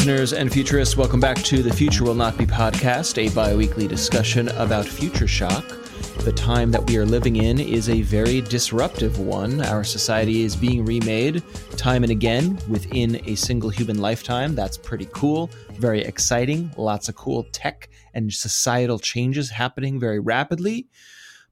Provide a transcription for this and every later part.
listeners and futurists. Welcome back to the Future Will Not Be podcast, a bi weekly discussion about future shock. The time that we are living in is a very disruptive one. Our society is being remade time and again within a single human lifetime. That's pretty cool, very exciting. Lots of cool tech and societal changes happening very rapidly.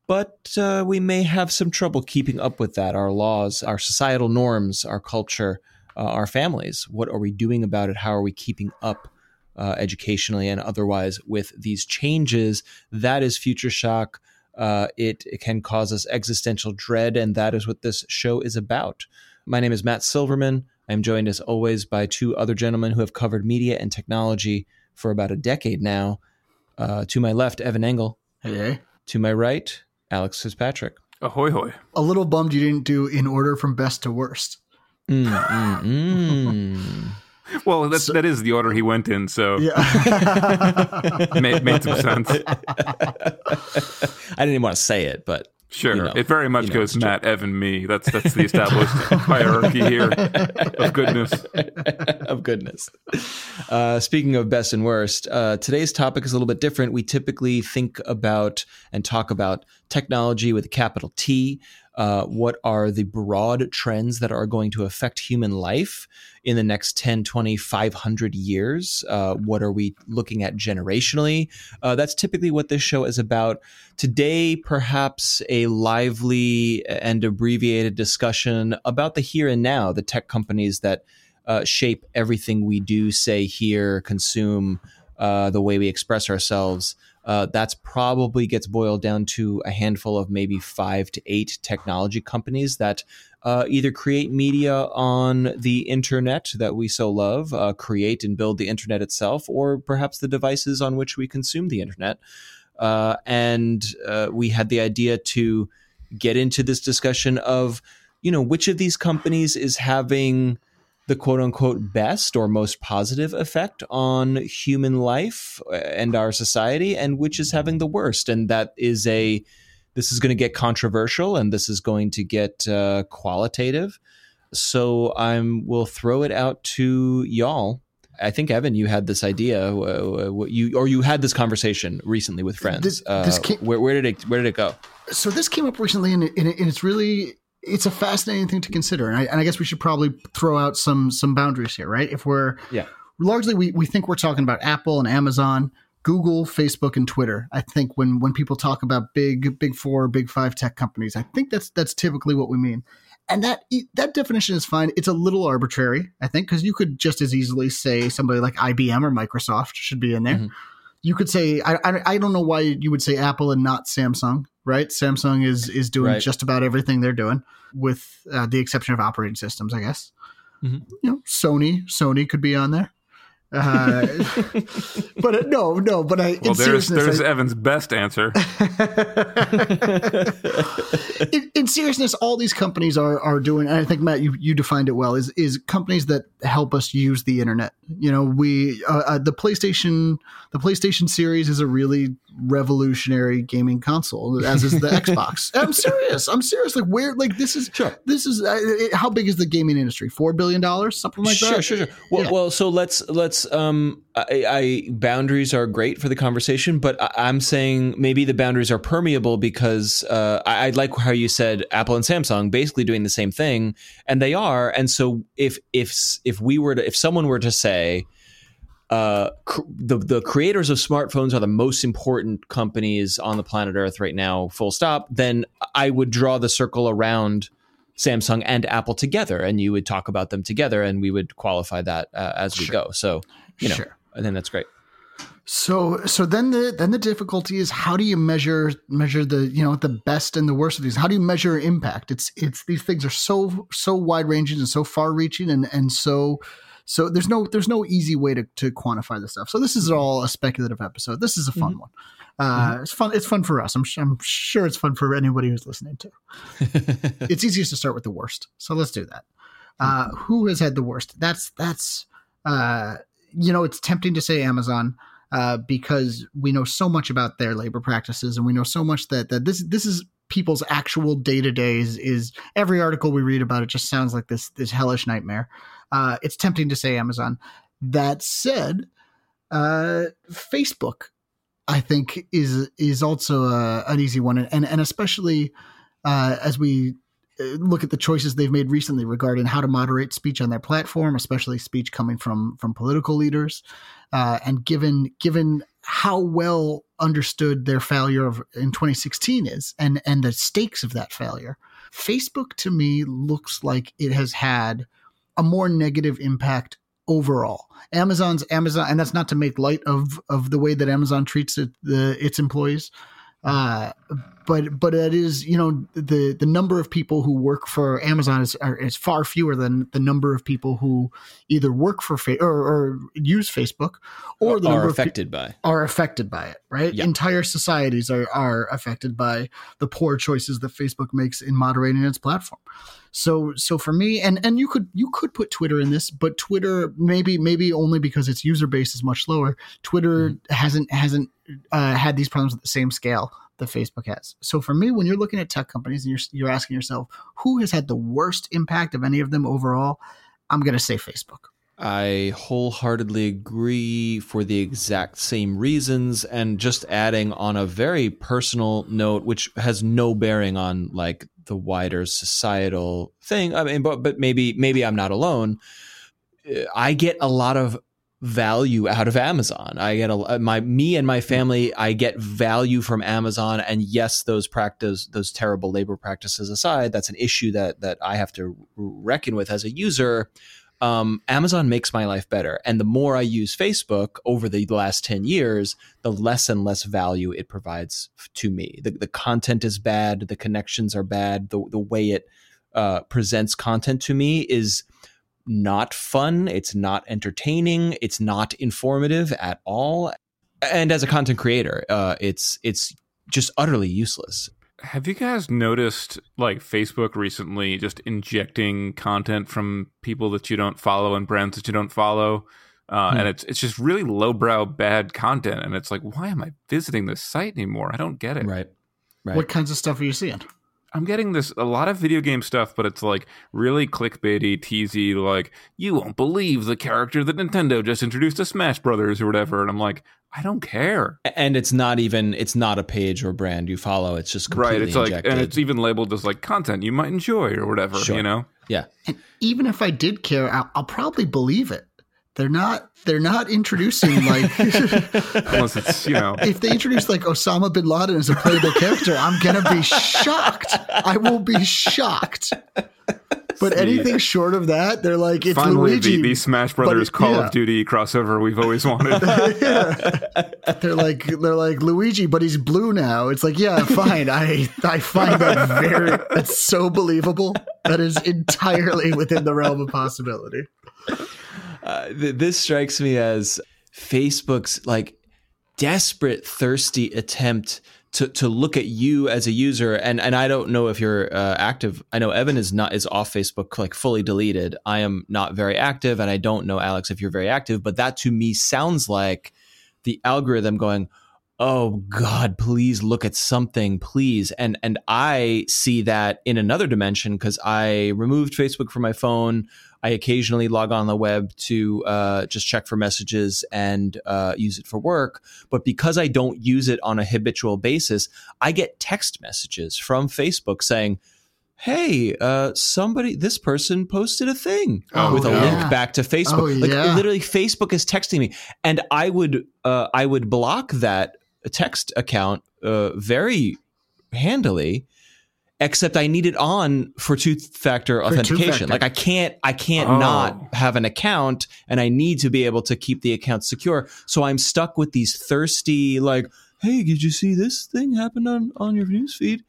But uh, we may have some trouble keeping up with that. Our laws, our societal norms, our culture, uh, our families. What are we doing about it? How are we keeping up uh, educationally and otherwise with these changes? That is future shock. Uh, it, it, can cause us existential dread, and that is what this show is about. My name is Matt Silverman. I'm joined as always by two other gentlemen who have covered media and technology for about a decade now. Uh, to my left, Evan Engel. Hey. To my right, Alex Fitzpatrick. Ahoy hoy. A little bummed you didn't do in order from best to worst. Mm, mm, mm. Well, that's so, that is the order he went in, so yeah, made, made some sense. I didn't even want to say it, but Sure, you know, it very much you know, goes Matt, true. Evan, me. That's that's the established hierarchy here of goodness. of goodness. Uh, speaking of best and worst, uh, today's topic is a little bit different. We typically think about and talk about technology with a capital T, uh, what are the broad trends that are going to affect human life in the next 10, 20, 500 years? Uh, what are we looking at generationally? Uh, that's typically what this show is about. Today, perhaps a lively and abbreviated discussion about the here and now, the tech companies that uh, shape everything we do, say, hear, consume, uh, the way we express ourselves uh, that's probably gets boiled down to a handful of maybe five to eight technology companies that uh, either create media on the internet that we so love, uh, create and build the internet itself, or perhaps the devices on which we consume the internet. Uh, and uh, we had the idea to get into this discussion of, you know, which of these companies is having the quote unquote best or most positive effect on human life uh, and our society, and which is having the worst. And that is a, this is going to get controversial and this is going to get uh, qualitative. So I'm, we'll throw it out to y'all. I think Evan, you had this idea, uh, you or you had this conversation recently with friends. This, this uh, came, where, where, did it where did it go? So this came up recently, and, and it's really it's a fascinating thing to consider, and I, and I, guess we should probably throw out some some boundaries here, right? If we're yeah, largely we we think we're talking about Apple and Amazon, Google, Facebook, and Twitter. I think when when people talk about big big four, big five tech companies, I think that's that's typically what we mean. And that that definition is fine. It's a little arbitrary, I think, because you could just as easily say somebody like IBM or Microsoft should be in there. Mm-hmm. You could say I, I I don't know why you would say Apple and not Samsung right? Samsung is is doing right. just about everything they're doing, with uh, the exception of operating systems, I guess. Mm-hmm. You know, Sony Sony could be on there. Uh, but uh, no, no. But I. Well, there's there's I, Evan's best answer. in, in, seriousness, all these companies are are doing. And I think Matt, you you defined it well. Is is companies that help us use the internet. You know, we uh, uh the PlayStation the PlayStation Series is a really revolutionary gaming console, as is the Xbox. I'm serious. I'm serious. Like where? Like this is sure. This is uh, how big is the gaming industry? Four billion dollars, something like sure, that. Sure, sure, sure. Well, yeah. well, so let's let's um, I, I, boundaries are great for the conversation, but I, am saying maybe the boundaries are permeable because uh, I, I like how you said Apple and Samsung basically doing the same thing, and they are. And so if if if we were to if someone were to say uh, cr- the the creators of smartphones are the most important companies on the planet Earth right now. Full stop. Then I would draw the circle around Samsung and Apple together, and you would talk about them together, and we would qualify that uh, as we sure. go. So you know, sure. I think that's great. So so then the then the difficulty is how do you measure measure the you know the best and the worst of these? How do you measure impact? It's it's these things are so so wide ranging and so far reaching and and so so there's no there's no easy way to, to quantify this stuff. So this is all a speculative episode. This is a fun mm-hmm. one. Uh, mm-hmm. It's fun. It's fun for us. I'm, I'm sure it's fun for anybody who's listening to. it's easiest to start with the worst. So let's do that. Uh, mm-hmm. who has had the worst? That's that's uh, you know it's tempting to say Amazon. Uh, because we know so much about their labor practices, and we know so much that that this this is people's actual day to days. Is every article we read about it just sounds like this this hellish nightmare. Uh, it's tempting to say Amazon. That said, uh, Facebook, I think, is is also a, an easy one, and and especially uh, as we uh, look at the choices they've made recently regarding how to moderate speech on their platform, especially speech coming from from political leaders, uh, and given given how well understood their failure of, in 2016 is, and and the stakes of that failure, Facebook to me looks like it has had a more negative impact overall. Amazon's Amazon, and that's not to make light of of the way that Amazon treats it, the, its employees. Uh, but but it is you know the the number of people who work for Amazon is are, is far fewer than the number of people who either work for fa- or, or use Facebook or the are affected pe- by are affected by it. Right, Yeah. entire societies are are affected by the poor choices that Facebook makes in moderating its platform. So so for me, and and you could you could put Twitter in this, but Twitter maybe maybe only because its user base is much lower. Twitter hasn't hasn't uh, had these problems at the same scale that Facebook has. So for me, when you're looking at tech companies and you're you're asking yourself who has had the worst impact of any of them overall, I'm going to say Facebook. I wholeheartedly agree for the exact same reasons. And just adding on a very personal note, which has no bearing on like the wider societal thing. I mean, but but maybe maybe I'm not alone. I get a lot of value out of Amazon. I get a my me and my family. I get value from Amazon, and yes, those practice those terrible labor practices aside, that's an issue that that I have to reckon with as a user um, Amazon makes my life better. And the more I use Facebook over the last 10 years, the less and less value it provides to me. The, the content is bad, the connections are bad, the, the way it uh, presents content to me is not fun, it's not entertaining, it's not informative at all. And as a content creator, uh, it's it's just utterly useless. Have you guys noticed like Facebook recently just injecting content from people that you don't follow and brands that you don't follow? Uh, Hmm. And it's it's just really lowbrow bad content, and it's like, why am I visiting this site anymore? I don't get it. Right. Right. What kinds of stuff are you seeing? I'm getting this a lot of video game stuff, but it's like really clickbaity, teasy, like you won't believe the character that Nintendo just introduced to Smash Brothers or whatever. And I'm like, I don't care. and it's not even it's not a page or brand you follow. It's just completely right? It's like, injected. and it's even labeled as like content you might enjoy or whatever. Sure. You know? yeah. And even if I did care, I'll, I'll probably believe it. They're not. They're not introducing like. Unless it's you know. if they introduce like Osama bin Laden as a playable character, I'm gonna be shocked. I will be shocked. But anything short of that, they're like it's Finally, Luigi. the, the Smash Brothers Call yeah. of Duty crossover we've always wanted. Yeah. They're like they're like Luigi, but he's blue now. It's like, yeah, fine. I I find that very that's so believable. That is entirely within the realm of possibility. Uh, th- this strikes me as Facebook's like desperate, thirsty attempt to to look at you as a user. And and I don't know if you're uh, active. I know Evan is not is off Facebook, like fully deleted. I am not very active, and I don't know Alex if you're very active. But that to me sounds like the algorithm going. Oh God, please look at something, please. And and I see that in another dimension because I removed Facebook from my phone. I occasionally log on the web to uh, just check for messages and uh, use it for work. But because I don't use it on a habitual basis, I get text messages from Facebook saying, Hey, uh, somebody, this person posted a thing Oh, with a no. link back to Facebook. Oh, like yeah. literally, Facebook is texting me, and I would, uh, I would block that text account uh, very handily except I need it on for two-factor authentication. two-factor. Like I can't I can't Oh. not have an account and I need to be able to keep the account secure. So I'm stuck with these thirsty like, "Hey, did you see this thing happen on on your newsfeed?"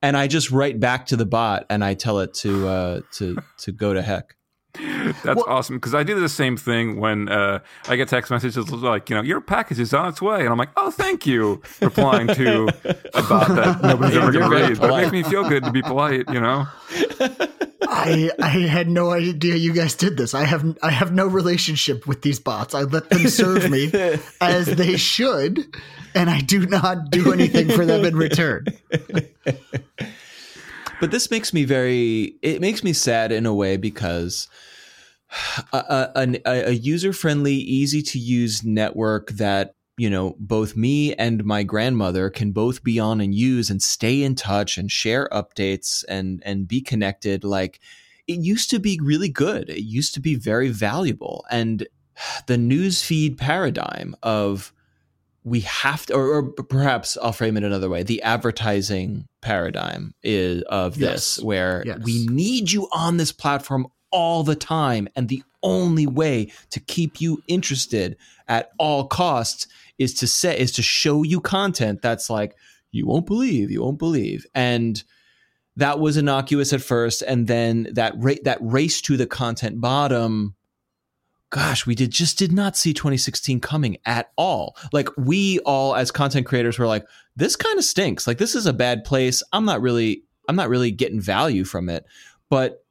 And I just write back to the bot and I tell it to uh to to go to heck. That's awesome because I do the same thing when uh, I get text messages like, you know, your package is on its way, and I'm like, oh, thank you, replying to a bot that nobody's ever You're going to very read. But it makes me feel good to be polite, you know. I I had no idea you guys did this. I have I have no relationship with these bots. I let them serve me as they should, and I do not do anything for them in return. But this makes me very it makes me sad in a way because a, a, a user friendly, easy to use network that you know both me and my grandmother can both be on and use and stay in touch and share updates and and be connected like it used to be really good it used to be very valuable and the newsfeed paradigm of we have to, or, or, perhaps I'll frame it another way. The advertising paradigm is of this, Yes. where Yes. we need you on this platform all the time, and the only way to keep you interested at all costs is to say is to show you content that's like you won't believe, you won't believe, and that was innocuous at first, and then that ra- that race to the content bottom gosh, we did just did not see 2016 coming at all. Like we all as content creators were like, this kind of stinks. Like this is a bad place. I'm not really I'm not really getting value from it. But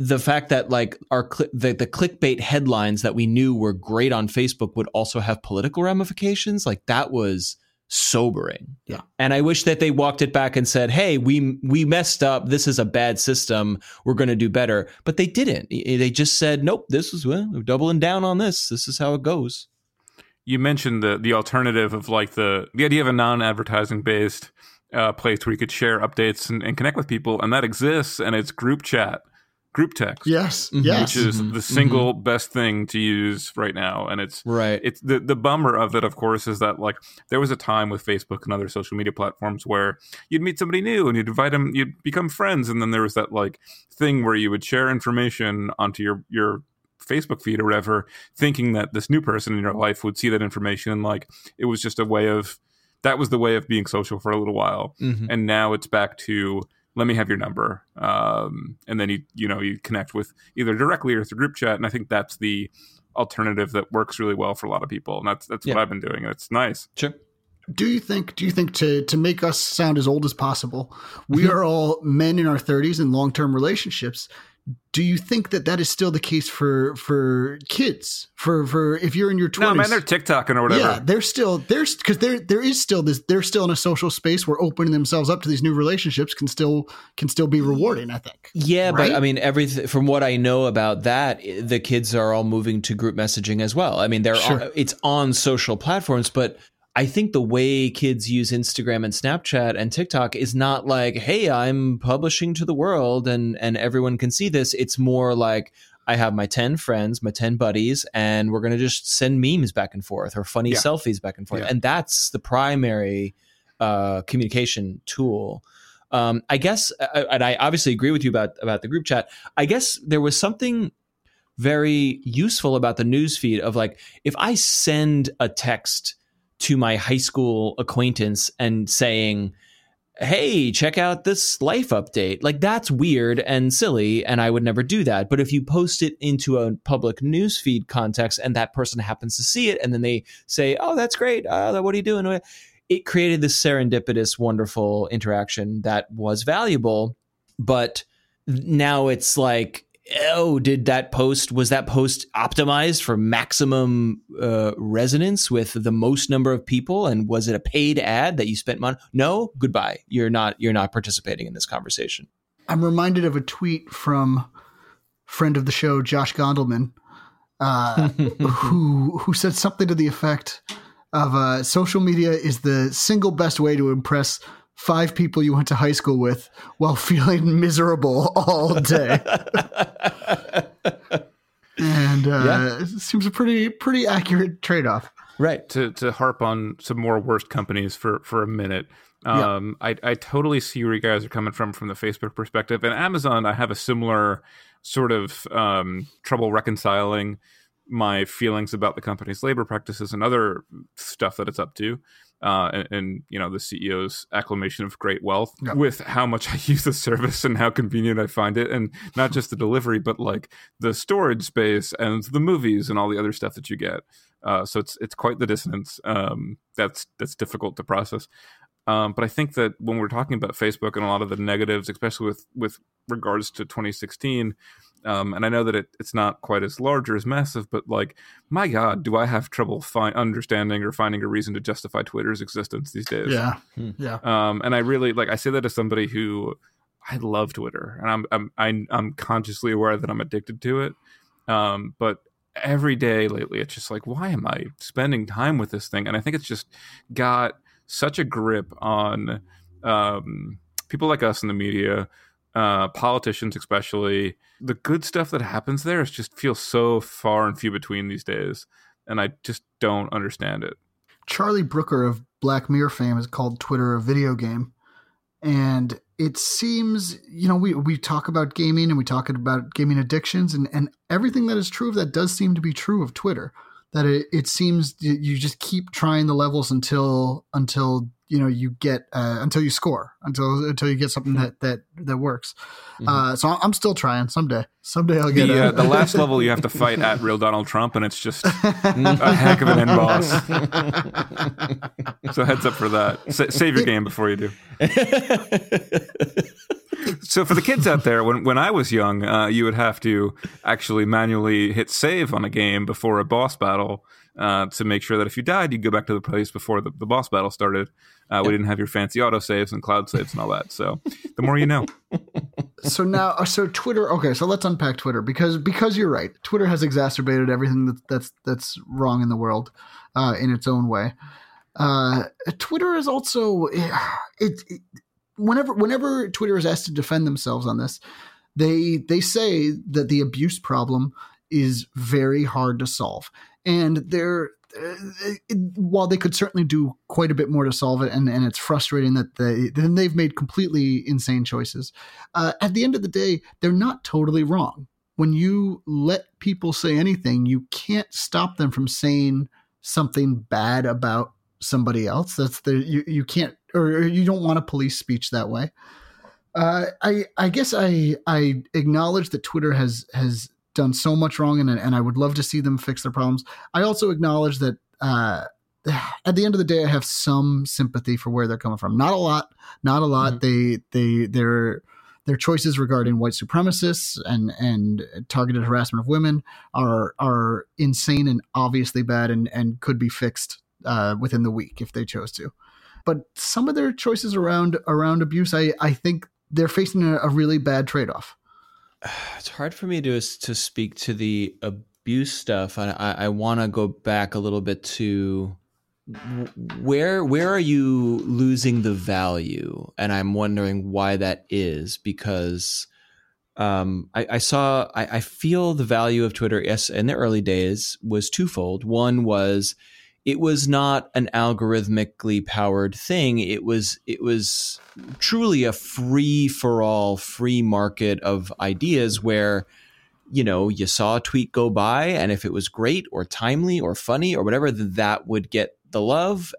the fact that like our cli- the, the clickbait headlines that we knew were great on Facebook would also have political ramifications, like that was sobering. Yeah. And I wish that they walked it back and said, "Hey, we we messed up. This is a bad system. We're going to do better." But they didn't. They just said, "Nope, this is well, we're doubling down on this. This is how it goes." you mentioned the the alternative of like the the idea of a non-advertising based uh, place where you could share updates and, and connect with people, and that exists, and it's group chat, group text, Yes. Mhm. Yes. which is Mhm. the single best thing to use right now, and it's Right. it's the the bummer of it, of course, is that like there was a time with Facebook and other social media platforms where you'd meet somebody new and you'd invite them, you'd become friends, and then there was that like thing where you would share information onto your your Facebook feed or whatever, thinking that this new person in your life would see that information, and like it was just a way of that was the way of being social for a little while, Mhm. and now it's back to let me have your number. Um, and then you you know you connect with either directly or through group chat. And i think that's the alternative that works really well for a lot of people. And that's that's Yeah. what i've been doing. And it's nice. Sure. Do you think do you think to to make us sound as old as possible we Mm-hmm. are all men in our 30s in long-term relationships do you think that that is still the case for for kids for for if you're in your 20s no man they're tiktoking or whatever yeah they're still there's because there there is still this they're still in a social space where opening themselves up to these new relationships can still can still be rewarding i think Yeah, Right? but I mean, everything from what I know about that, the kids are all moving to group messaging as well. I mean, they're Sure. on, it's on social platforms, but I think the way kids use Instagram and Snapchat and TikTok is not like, "Hey, I'm publishing to the world and and everyone can see this." It's more like I have my 10 friends, my 10 buddies, and we're going to just send memes back and forth or funny Yeah. selfies back and forth. Yeah. And that's the primary uh, communication tool. Um, I guess, uh, and I obviously agree with you about about the group chat. I guess there was something very useful about the news feed of like if I send a text to my high school acquaintance and saying, "Hey, check out this life update." Like that's weird and silly and I would never do that. But if you post it into a public news feed context and that person happens to see it and then they say, "Oh, that's great. Uh, what are you doing?" It created this serendipitous wonderful interaction that was valuable, but now it's like oh did that post was that post optimized for maximum uh, resonance with the most number of people? And was it a paid ad that you spent money no? Goodbye. You're not you're not participating in this conversation. I'm reminded of a tweet from friend of the show josh gondelman uh, who who said something to the effect of uh, social media is the single best way to impress five people you went to high school with while feeling miserable all day. and uh, Yeah. it seems a pretty pretty accurate trade off. right to to harp on some more worst companies for for a minute. Yeah. Um, I I totally see where you guys are coming from from the Facebook perspective, and Amazon. I have a similar sort of um, trouble reconciling my feelings about the company's labor practices and other stuff that it's up to. Uh, and, and you know the CEO's acclamation of great wealth Yeah. with how much I use the service and how convenient I find it, and not just the delivery, but like the storage space and the movies and all the other stuff that you get. Uh, so it's it's quite the dissonance um, that's that's difficult to process. Um, but I think that when we're talking about Facebook and a lot of the negatives, especially with with regards to 2016, um, and I know that it, it's not quite as large or as massive, but like, my God, do I have trouble fi- understanding or finding a reason to justify Twitter's existence these days? Yeah, Hmm. yeah. Um, and I really like I say that as somebody who I love Twitter, and I'm I'm I'm, I'm consciously aware that I'm addicted to it. Um, but every day lately, it's just like, why am I spending time with this thing? And I think it's just got such a grip on um, people like us in the media, uh, politicians especially. The good stuff that happens there is just feels so far and few between these days, and I just don't understand it. Charlie Brooker of Black Mirror fame has called Twitter a video game. And it seems, you know, we, we talk about gaming and we talk about gaming addictions and, and everything that is true of that does seem to be true of Twitter. That it, it seems you just keep trying the levels until until you know you get uh, until you score until until you get something that that that works. Mm-hmm. Uh, so I'm still trying. Someday, someday I'll get the, uh, the last level. You have to fight at real Donald Trump, and it's just a heck of an end boss. so heads up for that. Sa- save your game before you do. So for the kids out there, when when I was young, uh, you would have to actually manually hit save on a game before a boss battle uh, to make sure that if you died, you'd go back to the place before the, the boss battle started. Uh, yep. We didn't have your fancy auto saves and cloud saves and all that. So the more you know. so now, uh, so Twitter. Okay, so let's unpack Twitter because because you're right. Twitter has exacerbated everything that, that's that's wrong in the world uh, in its own way. Uh, Twitter is also it, it. Whenever whenever Twitter is asked to defend themselves on this, they they say that the abuse problem is very hard to solve and they're uh, it, while they could certainly do quite a bit more to solve it, and, and it's frustrating that they then they've made completely insane choices. Uh, at the end of the day, they're not totally wrong. When you let people say anything, you can't stop them from saying something bad about somebody else. That's the you you can't or you don't want to police speech that way. Uh, I I guess I I acknowledge that Twitter has has done so much wrong, and and I would love to see them fix their problems. I also acknowledge that. Uh, at the end of the day, I have some sympathy for where they're coming from. Not a lot, not a lot. Mm-hmm. They they their their choices regarding white supremacists and and targeted harassment of women are are insane and obviously bad and and could be fixed uh, within the week if they chose to. But some of their choices around around abuse, I I think they're facing a, a really bad trade off. it's hard for me to to speak to the abuse stuff. I I, want to go back a little bit to where where are you losing the value, and I'm wondering why that is because. Um, I, I, saw, I, I, feel the value of Twitter yes, in the early days was twofold. One was it was not an algorithmically powered thing. It was it was truly a free for all, free market of ideas where you know you saw a tweet go by, and if it was great or timely or funny or whatever, that would get the love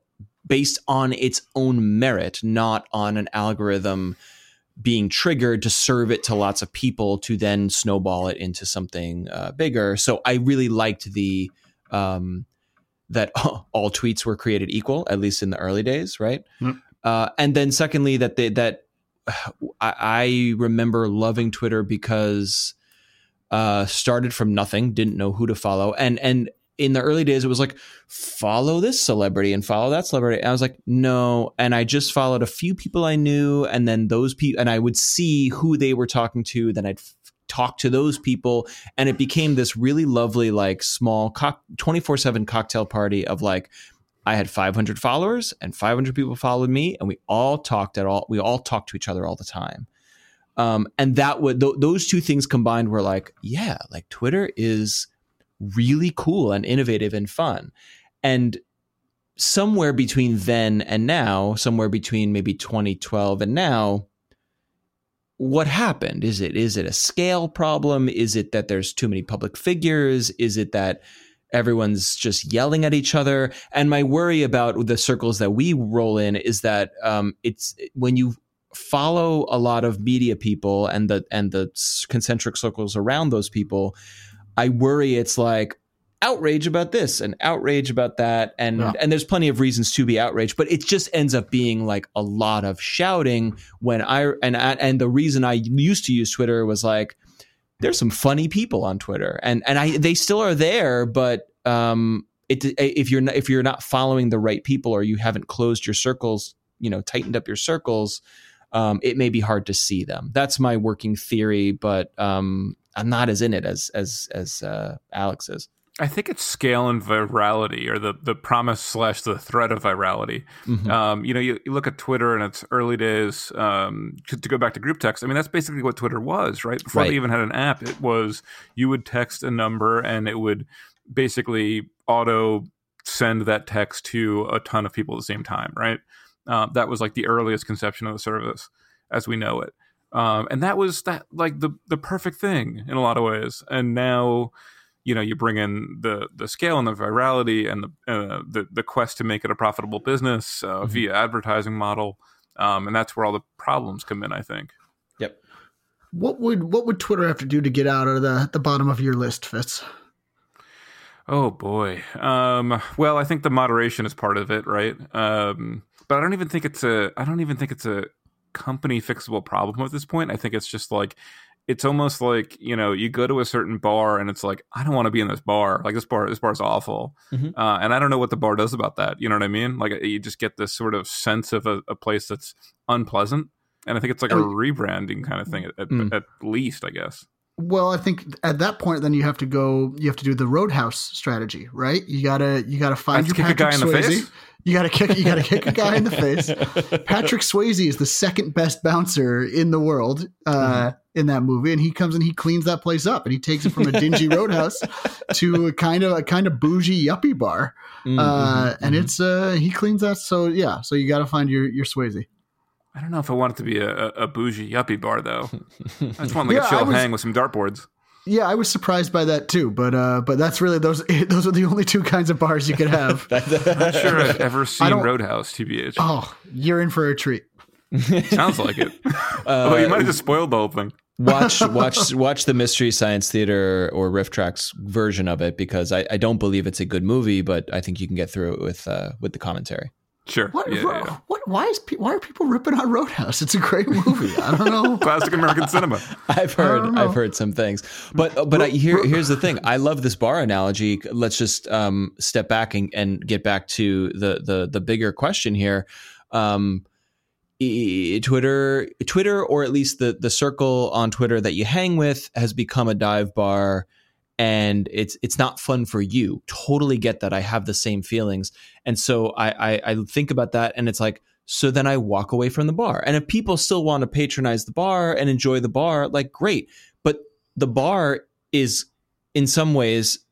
based on its own merit, not on an algorithm being triggered to serve it to lots of people to then snowball it into something uh, bigger. So I really liked the um, that all tweets were created equal, at least in the early days, right? Mm. Uh, and then secondly, that they, that I, I remember loving Twitter because uh, started from nothing, didn't know who to follow, and and in the early days it was like follow this celebrity and follow that celebrity. And I was like no, and I just followed a few people I knew, and then those people, and I would see who they were talking to, then I'd talk to those people and it became this really lovely like small 24/7 cocktail party of like I had 500 followers and 500 people followed me and we all talked at all we all talked to each other all the time. Um, and that would th- those two things combined were like yeah, like Twitter is really cool and innovative and fun. And somewhere between then and now, somewhere between maybe 2012 and now, what happened? Is it is it a scale problem? Is it that there's too many public figures? Is it that everyone's just yelling at each other? And my worry about the circles that we roll in is that um, it's when you follow a lot of media people and the and the concentric circles around those people, I worry it's like outrage about this and outrage about that and yeah. and there's plenty of reasons to be outraged but it just ends up being like a lot of shouting when i and and the reason i used to use twitter was like there's some funny people on twitter and and i they still are there but um it if you're not, if you're not following the right people or you haven't closed your circles you know tightened up your circles um, it may be hard to see them. That's my working theory, but um, I'm not as in it as as as uh, Alex is. I think it's scale and virality, or the the promise slash the threat of virality. Mm-hmm. Um, you know, you, you, look at Twitter in its early days. Um, to, to, go back to group text, I mean, that's basically what Twitter was, right? Before right. they even had an app, it was you would text a number and it would basically auto send that text to a ton of people at the same time, right? Uh, that was like the earliest conception of the service as we know it, um, and that was that like the the perfect thing in a lot of ways. And now you know you bring in the the scale and the virality and the uh, the, the quest to make it a profitable business uh, mm-hmm. via advertising model um, and that's where all the problems come in i think. Yep. What would what would twitter have to do to get out of the the bottom of your list fitz? Oh boy. Um, well i think the moderation is part of it right? Um, but i don't even think it's a i don't even think it's a company fixable problem at this point. I think it's just like it's almost like you know you go to a certain bar and it's like I don't want to be in this bar. Like this bar, this bar is awful, mm-hmm. uh, and I don't know what the bar does about that. You know what I mean? Like you just get this sort of sense of a, a place that's unpleasant, and I think it's like a rebranding kind of thing at, mm. at least, I guess. Well, I think at that point, then you have to go. You have to do the roadhouse strategy, right? You gotta you gotta find your Patrick Swayze. You gotta kick. You gotta kick a guy in the face. Patrick Swayze is the second best bouncer in the world uh, mm-hmm. in that movie, and he comes and he cleans that place up, and he takes it from a dingy roadhouse to a kind of a kind of bougie yuppie bar, mm-hmm. uh, and mm-hmm. it's uh, he cleans that. So yeah, so you got to find your your Swayze. I don't know if I want it to be a, a bougie yuppie bar though. I just want like yeah, a chill was, hang with some dartboards. Yeah, I was surprised by that too, but uh, but that's really those those are the only two kinds of bars you could have. I'm not sure I've ever seen Roadhouse, TBH. Oh, you're in for a treat. Sounds like it. Uh, oh, you might have just spoiled the whole thing. watch watch watch the Mystery Science Theater or RiffTrax version of it because I, I don't believe it's a good movie, but I think you can get through it with uh, with the commentary. Sure. What, yeah, yeah. what, why is why are people ripping on Roadhouse? It's a great movie. I don't know. Classic American cinema. I've heard I've heard some things, but but I, here here's the thing. I love this bar analogy. Let's just um, step back and, and get back to the the the bigger question here. Um, Twitter, Twitter, or at least the the circle on Twitter that you hang with has become a dive bar and it's it's not fun for you. Totally get that. I have the same feelings, and so I, I, I think about that, and it's like so then I walk away from the bar. And if people still want to patronize the bar and enjoy the bar, like great, but the bar is in some ways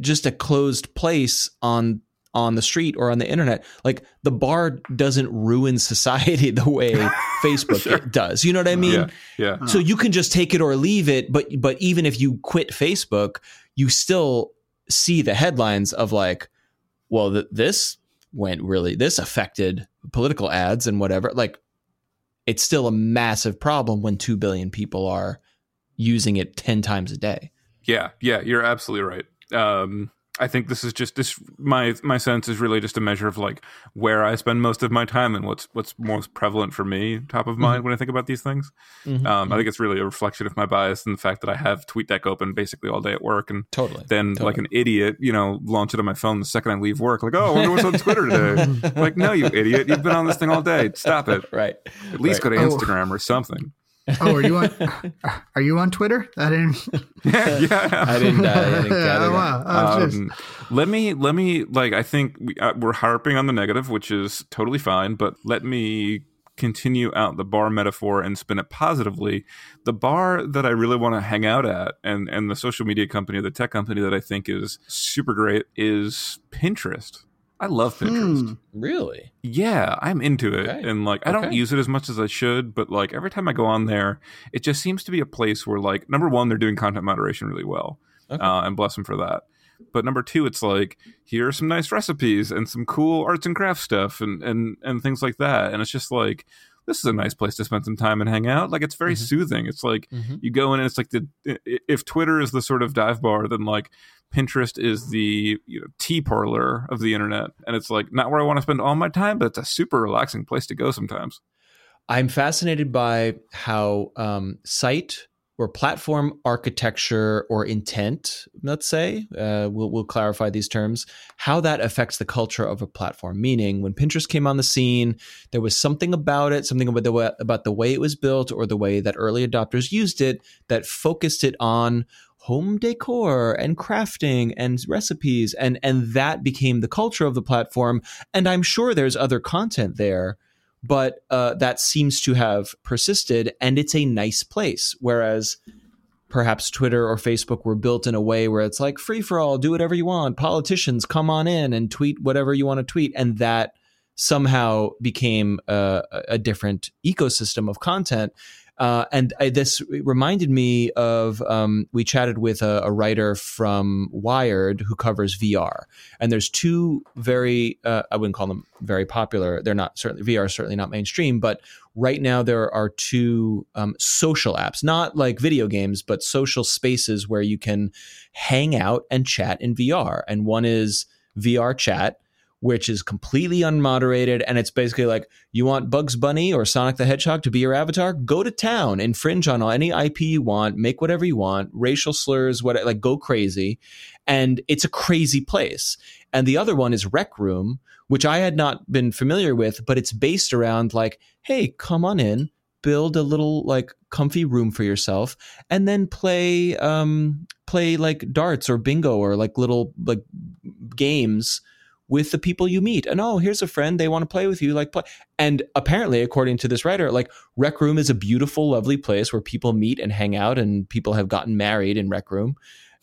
just a closed place on on the street or on the internet. Like the bar doesn't ruin society the way Facebook sure. does. You know what I mean? Yeah. yeah. So you can just take it or leave it, but but even if you quit Facebook, you still see the headlines of like, well, th- this went really this affected political ads and whatever. Like it's still a massive problem when 2 billion people are using it 10 times a day. Yeah, yeah, you're absolutely right. Um, I think this is just this my my sense is really just a measure of like where I spend most of my time and what's what's most prevalent for me, top of mind mm-hmm. when I think about these things. Mm-hmm. Um, I think it's really a reflection of my bias and the fact that I have TweetDeck open basically all day at work, and totally then totally. like an idiot, you know, launch it on my phone the second I leave work. Like, oh, I wonder what's on Twitter today. like, no, you idiot, you've been on this thing all day. Stop it. Right. At least right. go to oh. Instagram oh. or something. Oh, are you on? Are you on Twitter? I didn't. yeah, yeah. I didn't. Uh, I didn't gather. wow. Um, let me. Let me. Like, I think we, uh, we're harping on the negative, which is totally fine. But let me continue out the bar metaphor and spin it positively. The bar that I really want to hang out at, and and the social media company, the tech company that I think is super great, is Pinterest. I love Pinterest. Hmm, really? Yeah, I'm into it. Okay. And like I okay. don't use it as much as I should, but like every time I go on there, it just seems to be a place where like number one, they're doing content moderation really well. Okay. Uh, and bless them for that. But number two, it's like here are some nice recipes and some cool arts and crafts stuff and and and things like that. And it's just like this is a nice place to spend some time and hang out. Like it's very mm-hmm. soothing. It's like mm-hmm. you go in and it's like the if Twitter is the sort of dive bar, then like Pinterest is the you know, tea parlor of the internet, and it's like not where I want to spend all my time, but it's a super relaxing place to go sometimes. I'm fascinated by how um, site or platform architecture or intent, let's say, uh, we'll, we'll clarify these terms, how that affects the culture of a platform. Meaning, when Pinterest came on the scene, there was something about it, something about the way, about the way it was built or the way that early adopters used it that focused it on home decor and crafting and recipes and and that became the culture of the platform and i'm sure there's other content there but uh, that seems to have persisted and it's a nice place whereas perhaps twitter or facebook were built in a way where it's like free for all do whatever you want politicians come on in and tweet whatever you want to tweet and that somehow became a, a different ecosystem of content uh, and I, this reminded me of um, we chatted with a, a, writer from Wired who covers VR, and there's two very uh, I wouldn't call them very popular. They're not certainly VR is certainly not mainstream, but right now there are two um, social apps, not like video games, but social spaces where you can hang out and chat in VR, and one is VR chat which is completely unmoderated. And it's basically like, you want Bugs Bunny or Sonic the Hedgehog to be your avatar? Go to town, infringe on any IP you want, make whatever you want, racial slurs, what like go crazy. And it's a crazy place. And the other one is Rec Room, which I had not been familiar with, but it's based around like, hey, come on in, build a little like comfy room for yourself, and then play um play like darts or bingo or like little like games with the people you meet. And oh, here's a friend, they want to play with you, like play. And apparently, according to this writer, like Rec Room is a beautiful, lovely place where people meet and hang out, and people have gotten married in Rec Room.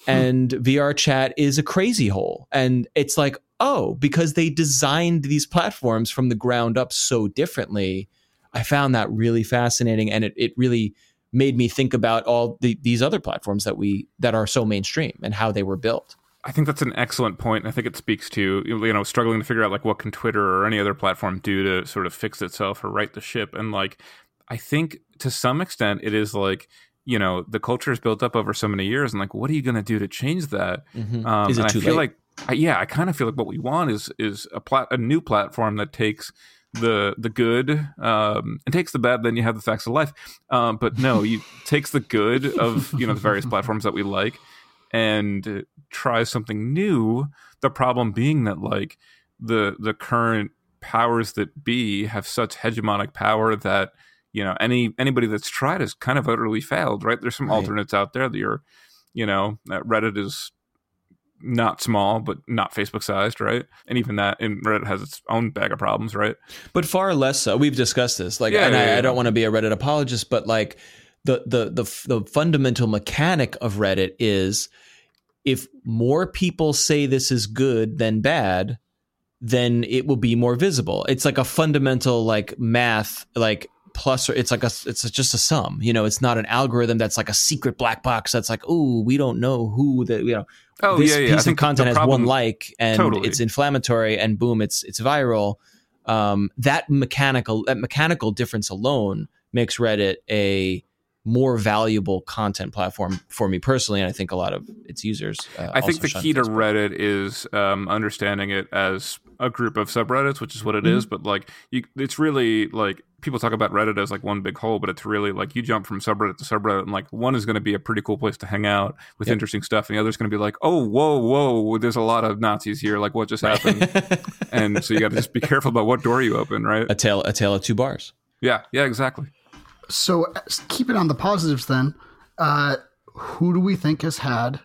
Hmm. And VR chat is a crazy hole. And it's like, oh, because they designed these platforms from the ground up so differently. I found that really fascinating, and it it really made me think about all the, these other platforms that we that are so mainstream and how they were built. I think that's an excellent point. I think it speaks to you know struggling to figure out like what can Twitter or any other platform do to sort of fix itself or right the ship. And like I think to some extent it is like you know the culture is built up over so many years, and like what are you going to do to change that? Mm-hmm. Um, is it too I feel late? like I, yeah, I kind of feel like what we want is is a plat a new platform that takes the the good um, and takes the bad. Then you have the facts of life. Um, but no, you takes the good of you know the various platforms that we like and try something new. The problem being that like the the current powers that be have such hegemonic power that you know any anybody that's tried has kind of utterly failed. Right? There's some right. alternates out there that you're, you know, uh, Reddit is not small, but not Facebook sized, right? And even that in Reddit has its own bag of problems, right? But far less so. We've discussed this. Like, yeah, and yeah, I, yeah. I, don't want to be a Reddit apologist, but like the the the the fundamental mechanic of Reddit is if more people say this is good than bad, then it will be more visible. It's like a fundamental like math like plus or it's like a it's just a sum. You know, it's not an algorithm that's like a secret black box that's like, oh, we don't know who that you know. Oh, this yeah, yeah. piece of content has problem, one like and totally. it's inflammatory and boom, it's it's viral. Um, that mechanical that mechanical difference alone makes Reddit a more valuable content platform for me personally, and I think a lot of its users. Uh, I think the key to Reddit is um, understanding it as a group of subreddits, which is what it mm-hmm. is. But like, you, it's really like people talk about Reddit as like one big hole, but it's really like you jump from subreddit to subreddit, and like one is going to be a pretty cool place to hang out with yep. interesting stuff, and the other is going to be like, oh, whoa, whoa, there's a lot of Nazis here. Like, what just happened? and so you got to just be careful about what door you open, right? A tale, a tale of two bars. Yeah, yeah, exactly. So keep it on the positives then. Uh, who do we think has had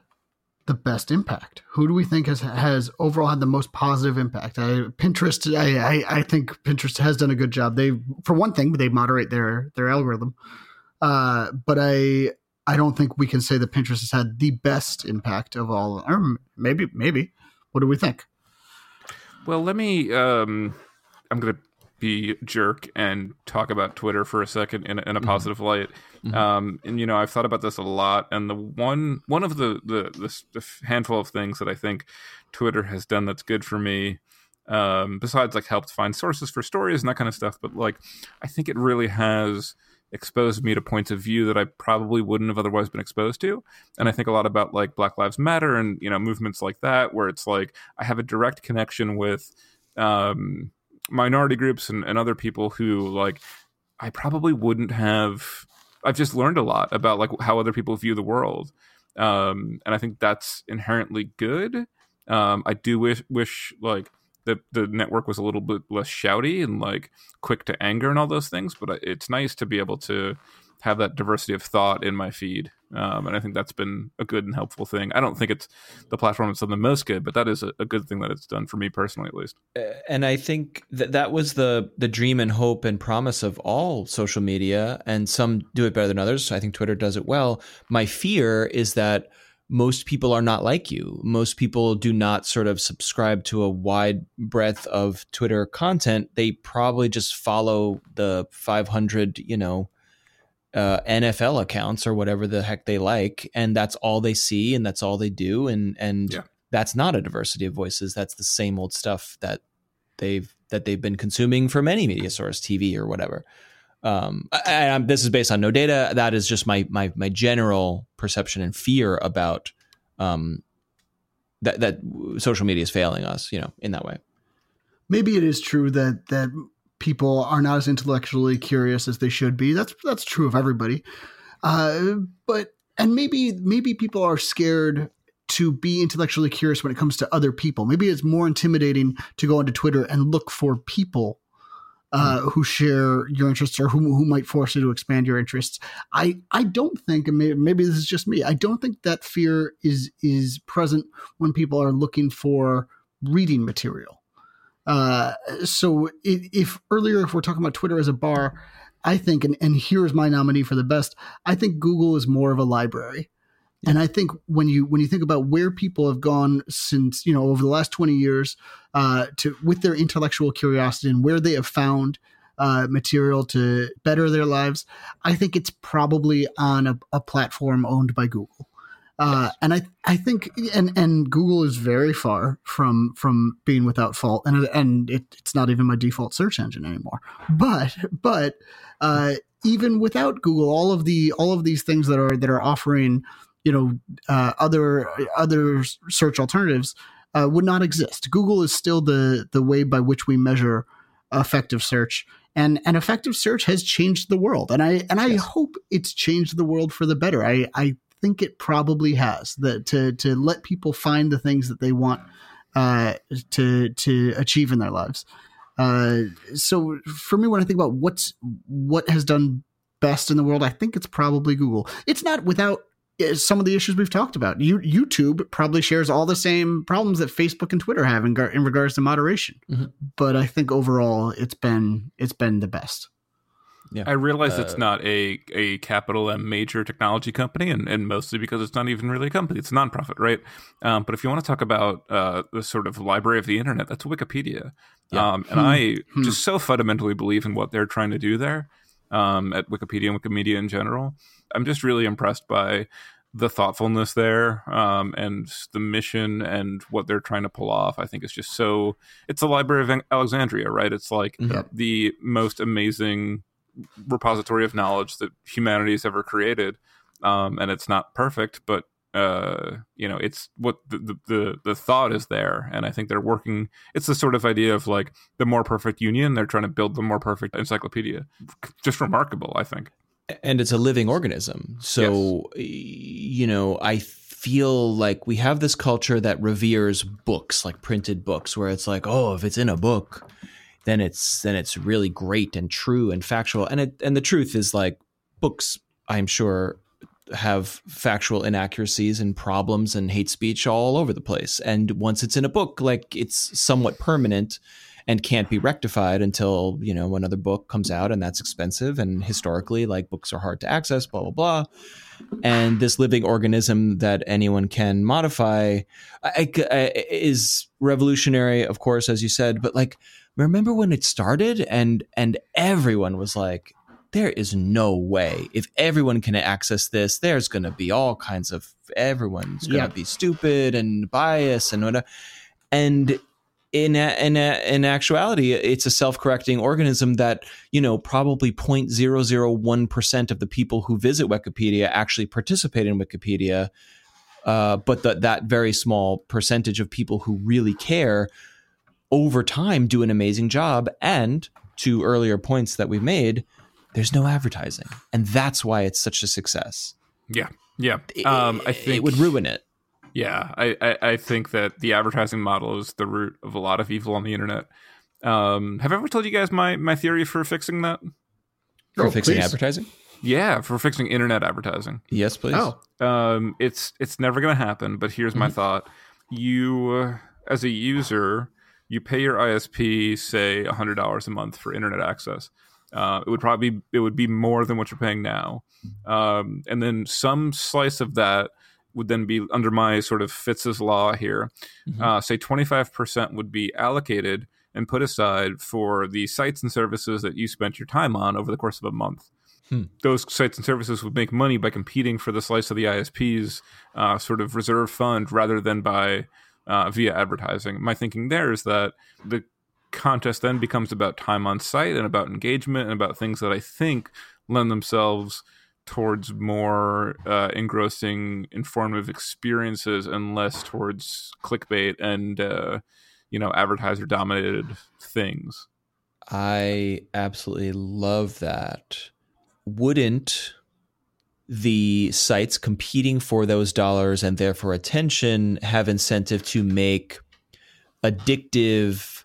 the best impact? Who do we think has has overall had the most positive impact? I, Pinterest, I, I, I think Pinterest has done a good job. They, for one thing, they moderate their their algorithm, uh, but I I don't think we can say that Pinterest has had the best impact of all. Or maybe maybe. What do we think? Well, let me. Um, I'm going to be jerk and talk about Twitter for a second in, in a mm-hmm. positive light. Mm-hmm. Um, and you know, I've thought about this a lot, and the one one of the, the the, the handful of things that I think Twitter has done that's good for me, um, besides like helped find sources for stories and that kind of stuff, but like I think it really has exposed me to points of view that I probably wouldn't have otherwise been exposed to. And I think a lot about like Black Lives Matter and you know movements like that, where it's like I have a direct connection with. Um, minority groups and, and other people who like I probably wouldn't have I've just learned a lot about like how other people view the world, um, and I think that's inherently good. Um, I do wish wish like the the network was a little bit less shouty and like quick to anger and all those things, but it's nice to be able to have that diversity of thought in my feed. Um, and I think that's been a good and helpful thing. I don't think it's the platform that's done the most good, but that is a, a good thing that it's done for me personally, at least. Uh, and I think that that was the the dream and hope and promise of all social media. And some do it better than others. I think Twitter does it well. My fear is that most people are not like you. Most people do not sort of subscribe to a wide breadth of Twitter content. They probably just follow the 500, you know, uh, NFL accounts or whatever the heck they like, and that's all they see and that's all they do, and and yeah. that's not a diversity of voices. That's the same old stuff that they've that they've been consuming from any media source, TV or whatever. Um, and this is based on no data. That is just my my my general perception and fear about um, that that social media is failing us. You know, in that way. Maybe it is true that that people are not as intellectually curious as they should be. That's that's true of everybody. Uh, but and maybe maybe people are scared to be intellectually curious when it comes to other people. Maybe it's more intimidating to go onto Twitter and look for people uh, mm. who share your interests or who, who might force you to expand your interests. I, I don't think, and maybe, maybe this is just me, I don't think that fear is is present when people are looking for reading material. Uh, so if, if earlier, if we're talking about Twitter as a bar, I think, and, and here's my nominee for the best, I think Google is more of a library. And I think when you when you think about where people have gone since you know over the last twenty years uh, to with their intellectual curiosity and where they have found uh, material to better their lives, I think it's probably on a, a platform owned by Google. Uh, and I, I think, and and Google is very far from from being without fault, and and it, it's not even my default search engine anymore. But but uh, even without Google, all of the all of these things that are that are offering, you know, uh, other other search alternatives uh, would not exist. Google is still the the way by which we measure effective search and and effective search has changed the world and i and i yes. hope it's changed the world for the better i i think it probably has that to to let people find the things that they want uh, to to achieve in their lives. Uh, so for me, when I think about what's what has done best in the world, I think it's probably Google. It's not without uh, some of the issues we've talked about. You, YouTube probably shares all the same problems that Facebook and Twitter have in, in regards to moderation. Mm-hmm. But I think overall, it's been it's been the best. Yeah. I realize uh, it's not a, a capital M major technology company, and, and mostly because it's not even really a company. It's a nonprofit, right? Um, but if you want to talk about uh, the sort of library of the internet, that's Wikipedia. Yeah. Um, and hmm. I hmm. just so fundamentally believe in what they're trying to do there um, at Wikipedia and Wikimedia in general. I'm just really impressed by the thoughtfulness there um, and the mission and what they're trying to pull off. I think is just so. It's the Library of Alexandria, right? It's like the most amazing repository of knowledge that humanity has ever created. Um, and it's not perfect, but uh, you know, it's what the, the the thought is there, and I think they're working. It's the sort of idea of like the more perfect union. They're trying to build the more perfect encyclopedia. Just remarkable, I think. And it's a living organism, so yes. you know, I feel like we have this culture that reveres books, like printed books, where it's like, oh, if it's in a book, then it's then it's really great and true and factual. And it and the truth is like books, I'm sure have factual inaccuracies and problems and hate speech all over the place. And once it's in a book, like it's somewhat permanent and can't be rectified until, you know, another book comes out and that's expensive. And historically, like books are hard to access, blah, blah, blah. And this living organism that anyone can modify I, I, is revolutionary, of course, as you said, but like remember when it started? And and everyone was like there is no way. If everyone can access this there's going to be all kinds of everyone's going to yeah. be stupid and biased and whatever. And in in in actuality it's a self-correcting organism that you know probably 0.001% of the people who visit wikipedia actually participate in wikipedia uh, but the, that very small percentage of people who really care over time do an amazing job. And to earlier points that we've made, there's no advertising, and that's why it's such a success. Yeah, yeah. Um, I think it would ruin it. Yeah, I, I, I think that the advertising model is the root of a lot of evil on the internet. Um, have I ever told you guys my my theory for fixing that? For Oh, fixing please. advertising? Yeah, for fixing internet advertising. Yes, please. Oh, Um, it's it's never going to happen. But here's my thought: you, uh, as a user, you pay your ISP say hundred dollars a month for internet access. Uh, it would probably be, it would be more than what you're paying now, um, and then some slice of that would then be under my sort of Fitz's law here. Mhm. Uh, say 25% would be allocated and put aside for the sites and services that you spent your time on over the course of a month. Hmm. Those sites and services would make money by competing for the slice of the ISP's uh, sort of reserve fund rather than by uh, via advertising. My thinking there is that the contest then becomes about time on site and about engagement and about things that I think lend themselves towards more uh, engrossing, informative experiences and less towards clickbait and uh, you know advertiser dominated things. I absolutely love that. Wouldn't the sites competing for those dollars and therefore attention have incentive to make addictive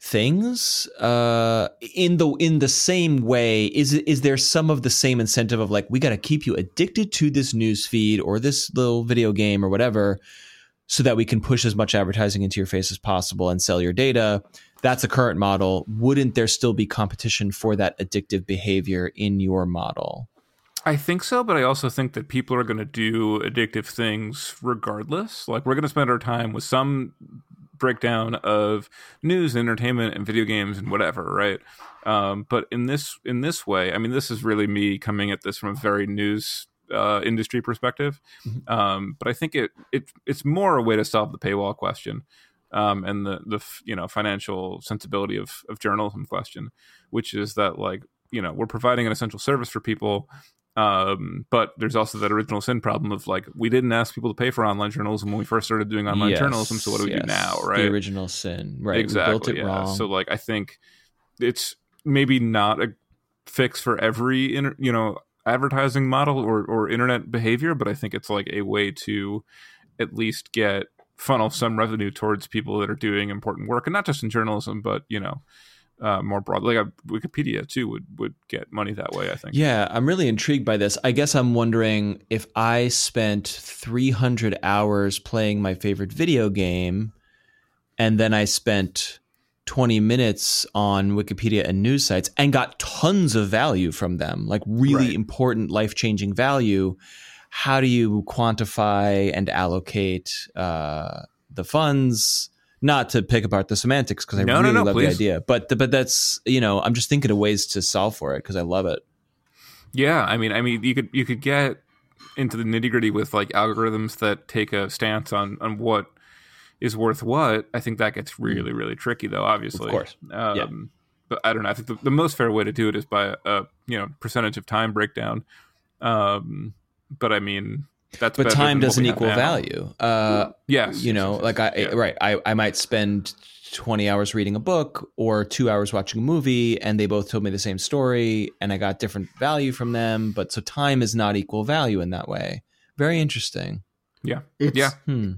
things uh in the in the same way is is there some of the same incentive of like we got to keep you addicted to this news feed or this little video game or whatever so that we can push as much advertising into your face as possible and sell your data? That's a current model. Wouldn't there still be competition for that addictive behavior in your model I think so, but I also think that people are going to do addictive things regardless. Like we're going to spend our time with some breakdown of news, and entertainment, and video games and whatever, right? Um, but in this in this way, I mean, this is really me coming at this from a very news uh, industry perspective. Mhm. Um, but I think it it it's more a way to solve the paywall question. Um, and the the you know financial sensibility of of journalism question, which is that like you know we're providing an essential service for people, um, but there's also that original sin problem of like we didn't ask people to pay for online journalism when we first started doing online Yes, journalism. So what do we do yes. now, the right? original sin right exactly. we built it yeah. wrong So like I think it's maybe not a fix for every inter- you know advertising model or or internet behavior, but I think it's like a way to at least get funnel some revenue towards people that are doing important work, and not just in journalism, but you know. Uh, more broadly, like Wikipedia too would would get money that way. I think. Yeah, I'm really intrigued by this. I guess I'm wondering if I spent 300 hours playing my favorite video game and then I spent 20 minutes on Wikipedia and news sites and got tons of value from them, like really Right. important, life changing value. How do you quantify and allocate uh, the funds? Not to pick apart the semantics because I No, no, really no, love please. the idea, but but that's you know I'm just thinking of ways to solve for it because I love it. Yeah, I mean, I mean, you could you could get into the nitty gritty with like algorithms that take a stance on on what is worth what. I think that gets really really tricky, though. Obviously, Of course. Um, Yeah. But I don't know. I think the, the most fair way to do it is by a you know percentage of time breakdown. Um, but I mean, that's but time doesn't equal now. value. Uh, Yes, you know, yes, like. I Yeah. right, I I might spend twenty hours reading a book or two hours watching a movie, and they both told me the same story, and I got different value from them. But so time is not equal value in that way. Very interesting. it's, Yeah. Hmm.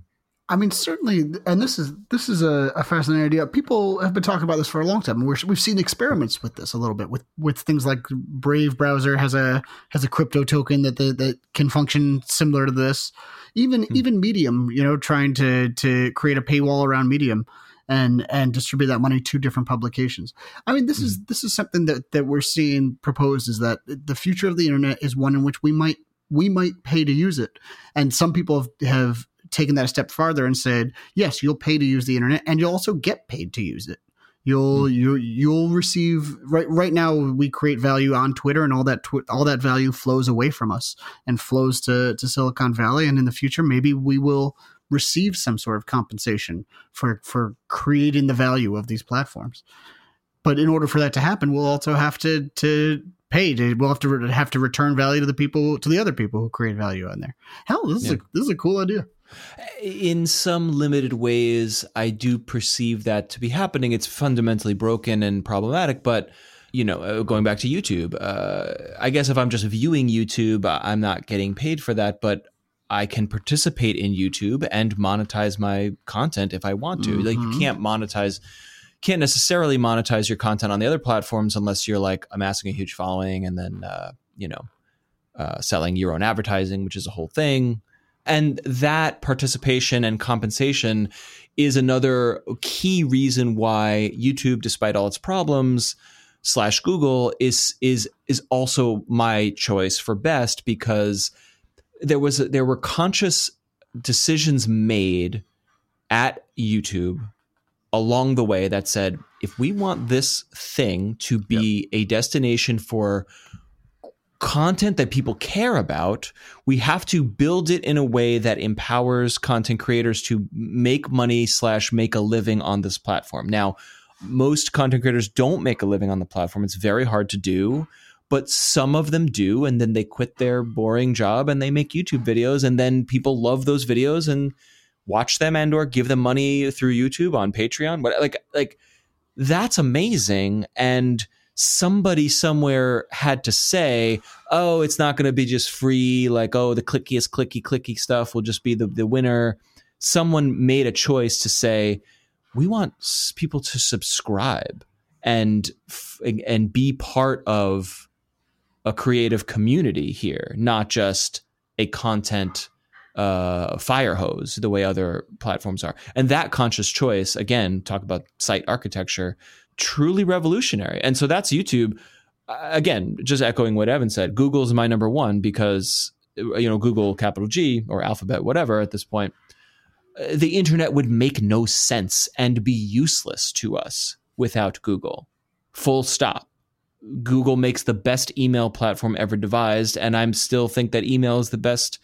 I mean, certainly, and this is this is a, a fascinating idea. People have been talking about this for a long time. We're, we've seen experiments with this a little bit with with things like Brave browser has a has a crypto token that that, that can function similar to this. Even Hmm. even Medium, you know, trying to to create a paywall around Medium and and distribute that money to different publications. I mean, this is this is something that that we're seeing proposed is that the future of the internet is one in which we might we might pay to use it, and some people have have taken that a step farther and said, yes, you'll pay to use the internet, and you'll also get paid to use it. You'll hmm. you you'll receive right right now. We create value on Twitter, and all that tw- all that value flows away from us and flows to to Silicon Valley. And in the future, maybe we will receive some sort of compensation for for creating the value of these platforms. But in order for that to happen, we'll also have to to pay. To, we'll have to re- have to return value to the people to the other people who create value on there. Hell, this is a this is a cool idea. In some limited ways, I do perceive that to be happening. It's fundamentally broken and problematic, but you know, uh, going back to YouTube, uh, I guess if I'm just viewing YouTube, I'm not getting paid for that, but I can participate in YouTube and monetize my content if I want to. Mm-hmm. Like you mm-hmm. can't monetize, can't necessarily monetize your content on the other platforms unless you're like amassing a huge following and then uh, you know uh, selling your own advertising, which is a whole thing. And that participation and compensation is another key reason why YouTube, despite all its problems, slash Google is is is also my choice for best because there was there were conscious decisions made at YouTube along the way that said if we want this thing to be yep. a destination for content that people care about, we have to build it in a way that empowers content creators to make money slash make a living on this platform. Now, most content creators don't make a living on the platform. It's very hard to do, but some of them do, and then they quit their boring job and they make YouTube videos, and then people love those videos and watch them and or give them money through YouTube on Patreon. What like like that's amazing and somebody somewhere had to say, oh, it's not going to be just free, like, oh, the clickiest, clicky, clicky stuff will just be the, the winner. Someone made a choice to say, we want people to subscribe and and be part of a creative community here, not just a content uh, fire hose the way other platforms are. And that conscious choice, again, talk about site architecture, truly revolutionary. And so that's YouTube. Again, just echoing what Evan said, Google's my number one because you know Google capital G or Alphabet, whatever at this point. Uh, the internet would make no sense and be useless to us without Google. Full stop. Google makes the best email platform ever devised, and I still think that email is the best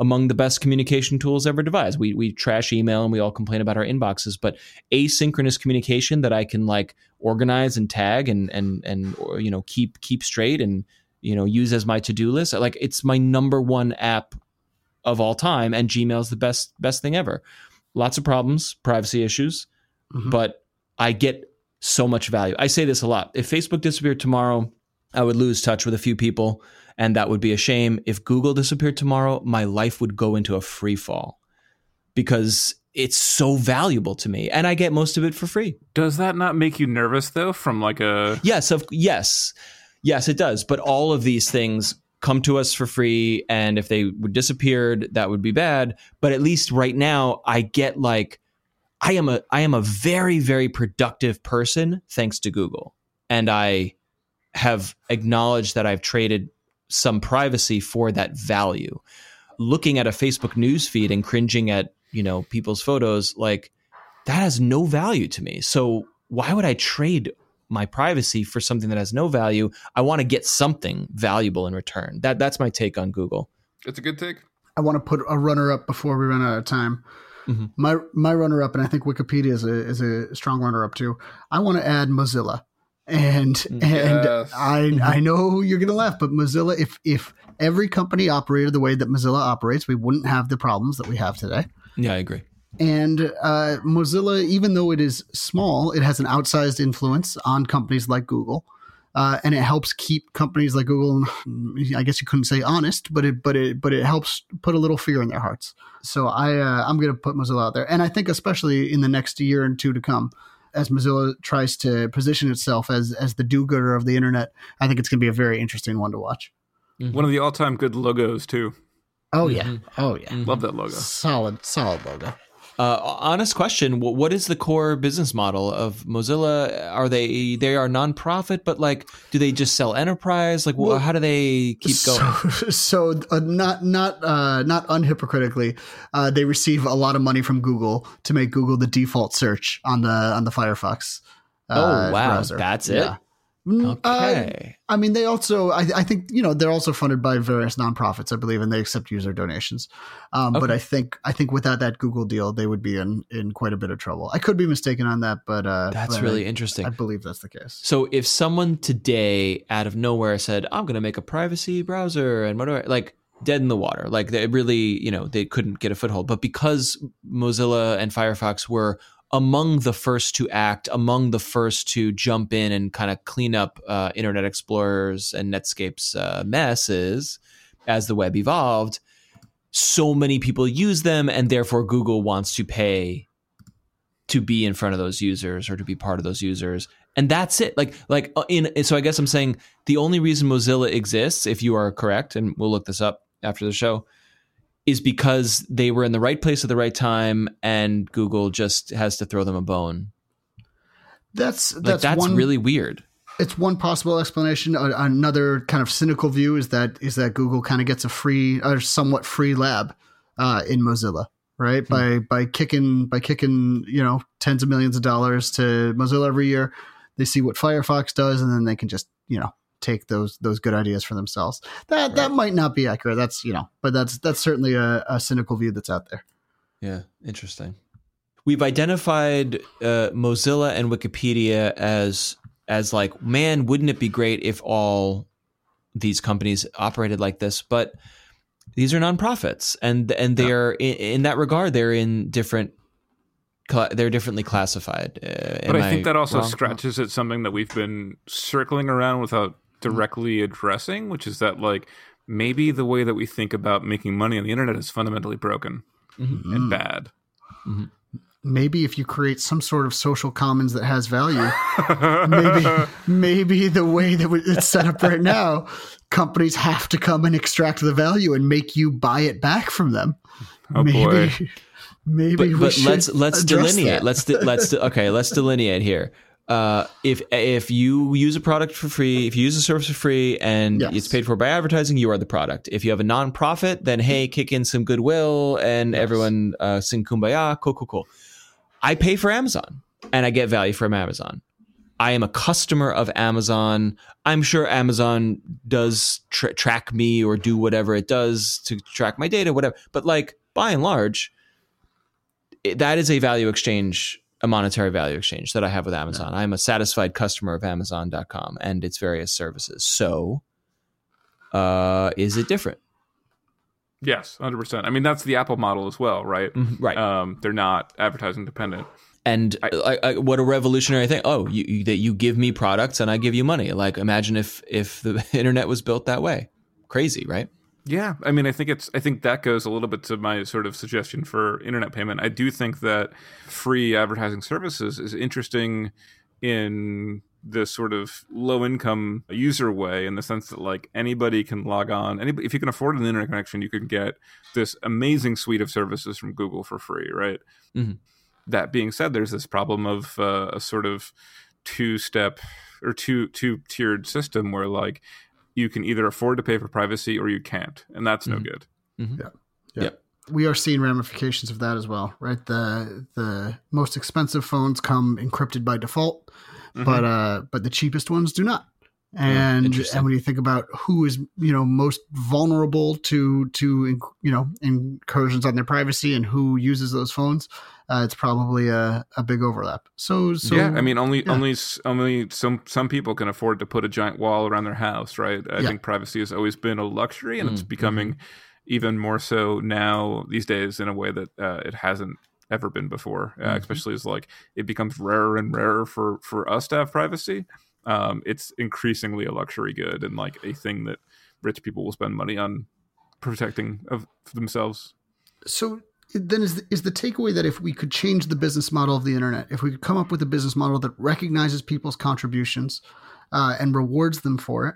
among the best communication tools ever devised. We we trash email and we all complain about our inboxes, but asynchronous communication that I can like organize and tag and and and or, you know keep keep straight and you know use as my to-do list. Like it's my number one app of all time and Gmail is the best best thing ever. Lots of problems, privacy issues, mm-hmm. but I get so much value. I say this a lot. If Facebook disappeared tomorrow, I would lose touch with a few people and that would be a shame. If Google disappeared tomorrow, my life would go into a free fall because it's so valuable to me and I get most of it for free. Does that not make you nervous though from like a Yes, of yes. Yes, it does. But all of these things come to us for free and if they disappeared, that would be bad, but at least right now I get like I am a I am a very very productive person thanks to Google. And I have acknowledged that I've traded some privacy for that value. Looking at a Facebook news feed and cringing at, you know, people's photos, like that has no value to me. So why would I trade my privacy for something that has no value? I want to get something valuable in return. That that's my take on Google. It's a good take. I want to put a runner up before we run out of time. Mm-hmm. My my runner up, and I think Wikipedia is a is a strong runner up too. I want to add Mozilla and and yes. I I mm-hmm. know you're gonna laugh, but Mozilla if if every company operated the way that Mozilla operates, we wouldn't have the problems that we have today. Yeah, I agree. And uh, Mozilla, even though it is small, it has an outsized influence on companies like Google, uh, and it helps keep companies like Google. I guess you couldn't say honest, but it but it but it helps put a little fear in their hearts. So I uh, I'm going to put Mozilla out there, and I think especially in the next year and two to come, as Mozilla tries to position itself as as the do-gooder of the internet. I think it's going to be a very interesting one to watch. Mm-hmm. One of the all-time good logos too. Oh yeah, mm-hmm. oh yeah, mm-hmm. love that logo. Solid, solid logo. Uh, honest question: What is the core business model of Mozilla? Are they they are nonprofit, but like, do they just sell enterprise? Like, well, how do they keep going? So, so uh, not not uh, not unhypocritically, uh, they receive a lot of money from Google to make Google the default search on the on the Firefox. Uh, oh wow, browser. that's it. Yeah. Mm, okay. Uh, I mean, they also, I, I, think, you know, they're also funded by various nonprofits, I believe, and they accept user donations. Um, okay. But I think, I think without that Google deal, they would be in in quite a bit of trouble. I could be mistaken on that, but uh, that's but really I, interesting. I believe that's the case. So if someone today, out of nowhere, said, "I'm going to make a privacy browser," and what do I like? Dead in the water. Like they really, you know, they couldn't get a foothold. But because Mozilla and Firefox were among the first to act, among the first to jump in and kind of clean up uh, Internet Explorer's and Netscape's uh, messes as the web evolved. So many people use them, and therefore Google wants to pay to be in front of those users or to be part of those users and that's it like like uh, in so i guess i'm saying the only reason mozilla exists if you are correct and we'll look this up after the show is because they were in the right place at the right time and google just has to throw them a bone that's that's, like, that's one, really weird it's one possible explanation another kind of cynical view is that is that google kind of gets a free or somewhat free lab uh, in mozilla right? Hmm. By by kicking by kicking you know tens of millions of dollars to Mozilla every year, they see what Firefox does, and then they can just you know take those those good ideas for themselves. That right. that might not be accurate. That's you know, but that's that's certainly a, a cynical view that's out there. Yeah, interesting. We've identified uh, Mozilla and Wikipedia as as like, man, wouldn't it be great if all these companies operated like this? But these are nonprofits, and and they yeah. are in, in, that regard they're in different. They're differently classified. Uh, but I think I that also wrong? scratches at something that we've been circling around without directly mm-hmm. addressing, which is that like maybe the way that we think about making money on the internet is fundamentally broken mm-hmm. and bad. Mm-hmm maybe if you create some sort of social commons that has value, maybe maybe the way that it's set up right now, companies have to come and extract the value and make you buy it back from them. Oh maybe, boy. Maybe but, but let's let's delineate. That. Let's de- let's de- okay. Let's delineate here. Uh, if if you use a product for free, if you use a service for free, and yes. it's paid for by advertising, you are the product. If you have a nonprofit, then hey, kick in some goodwill and yes. everyone uh, sing kumbaya. Cool, cool, cool. I pay for Amazon and I get value from Amazon. I am a customer of Amazon. I'm sure Amazon does tra- track me or do whatever it does to track my data, whatever. But like by and large, it, that is a value exchange, a monetary value exchange that I have with Amazon. I'm a satisfied customer of Amazon.com and its various services. So, uh, is it different? Yes, hundred percent. I mean, that's the Apple model as well, right? Mm-hmm, right. Um, they're not advertising dependent. And I, I, I, what a revolutionary thing! Oh, you, you, that you give me products and I give you money. Like, imagine if if the internet was built that way. Crazy, right? Yeah, I mean, I think it's. I think that goes a little bit to my sort of suggestion for internet payment. I do think that free advertising services is interesting in the sort of low income user way in the sense that like anybody can log on anybody if you can afford an internet connection you can get this amazing suite of services from google for free right mm-hmm. that being said there's this problem of uh, a sort of two step or two two tiered system where like you can either afford to pay for privacy or you can't and that's mm-hmm. no good mm-hmm. yeah yeah, yeah we are seeing ramifications of that as well, right? The the most expensive phones come encrypted by default, mm-hmm. but uh, but the cheapest ones do not. And and when you think about who is you know most vulnerable to to you know incursions on their privacy and who uses those phones, uh, it's probably a, a big overlap. So, so yeah, I mean, only yeah. only only some some people can afford to put a giant wall around their house, right? I yeah. think privacy has always been a luxury, and mm-hmm. it's becoming even more so now these days in a way that uh, it hasn't ever been before, uh, mm-hmm. especially as like it becomes rarer and rarer for for us to have privacy. Um, it's increasingly a luxury good and like a thing that rich people will spend money on protecting of themselves. So then is the, is the takeaway that if we could change the business model of the internet, if we could come up with a business model that recognizes people's contributions uh, and rewards them for it,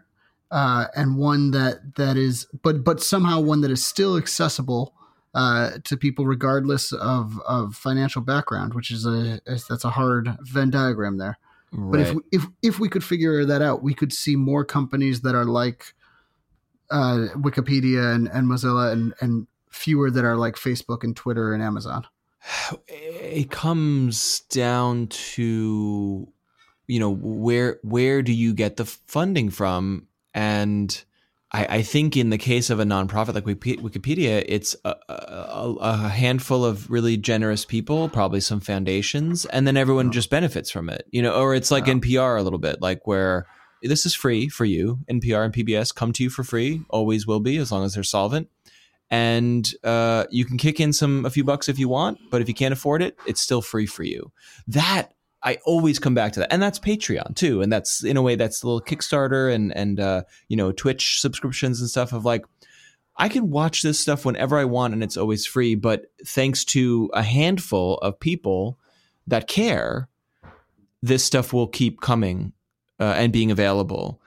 uh, and one that that is, but but somehow one that is still accessible uh, to people regardless of, of financial background, which is a that's a hard Venn diagram there. Right. But if we, if if we could figure that out, we could see more companies that are like uh, Wikipedia and, and Mozilla, and and fewer that are like Facebook and Twitter and Amazon. It comes down to you know where where do you get the funding from, and I, I, think in the case of a nonprofit like Wikipedia, it's a, a, a, handful of really generous people, probably some foundations, and then everyone just benefits from it. You know, or it's like wow. NPR a little bit, like where this is free for you. NPR and PBS come to you for free, always will be as long as they're solvent. And uh, you can kick in some a few bucks if you want. But if you can't afford it, it's still free for you. That I always come back to that, and that's Patreon too, and that's in a way that's a little Kickstarter and and uh, you know Twitch subscriptions and stuff of like I can watch this stuff whenever I want, and it's always free. But thanks to a handful of people that care, this stuff will keep coming uh, and being available.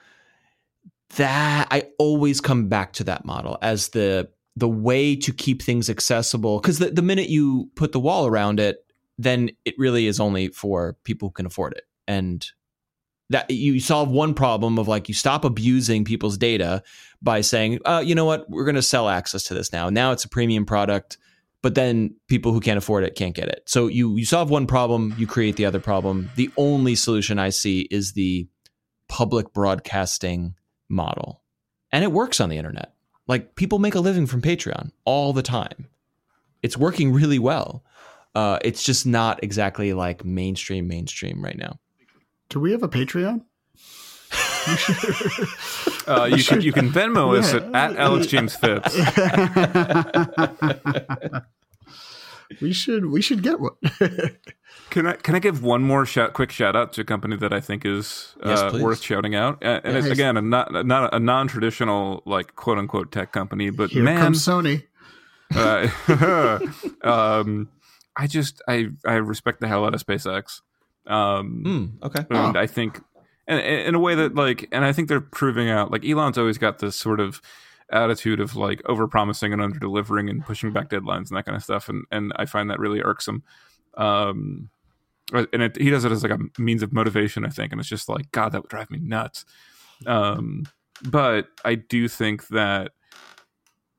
That I always come back to that model as the the way to keep things accessible because the, the minute you put the wall around it then it really is only for people who can afford it. And that you solve one problem of like you stop abusing people's data by saying, uh, you know what, we're going to sell access to this now. Now it's a premium product, but then people who can't afford it can't get it. So you you solve one problem, you create the other problem. The only solution I see is the public broadcasting model, and it works on the internet. Like people make a living from Patreon all the time. It's working really well. Uh, it's just not exactly like mainstream mainstream right now. Do we have a Patreon? uh, you can you can Venmo us at, at Alex James Phipps. we should we should get one. can I can I give one more shout, quick shout out to a company that I think is uh, yes, worth shouting out? Uh, and it's again a not not a non traditional like quote unquote tech company, but Here man, comes Sony. Uh, um, I just I I respect the hell out of SpaceX. Um, mm, okay, and oh. I think, and in a way that like, and I think they're proving out. Like Elon's always got this sort of attitude of like over promising and under delivering and pushing back deadlines and that kind of stuff, and and I find that really irksome. Um, and it, he does it as like a means of motivation, I think, and it's just like God, that would drive me nuts. Um, but I do think that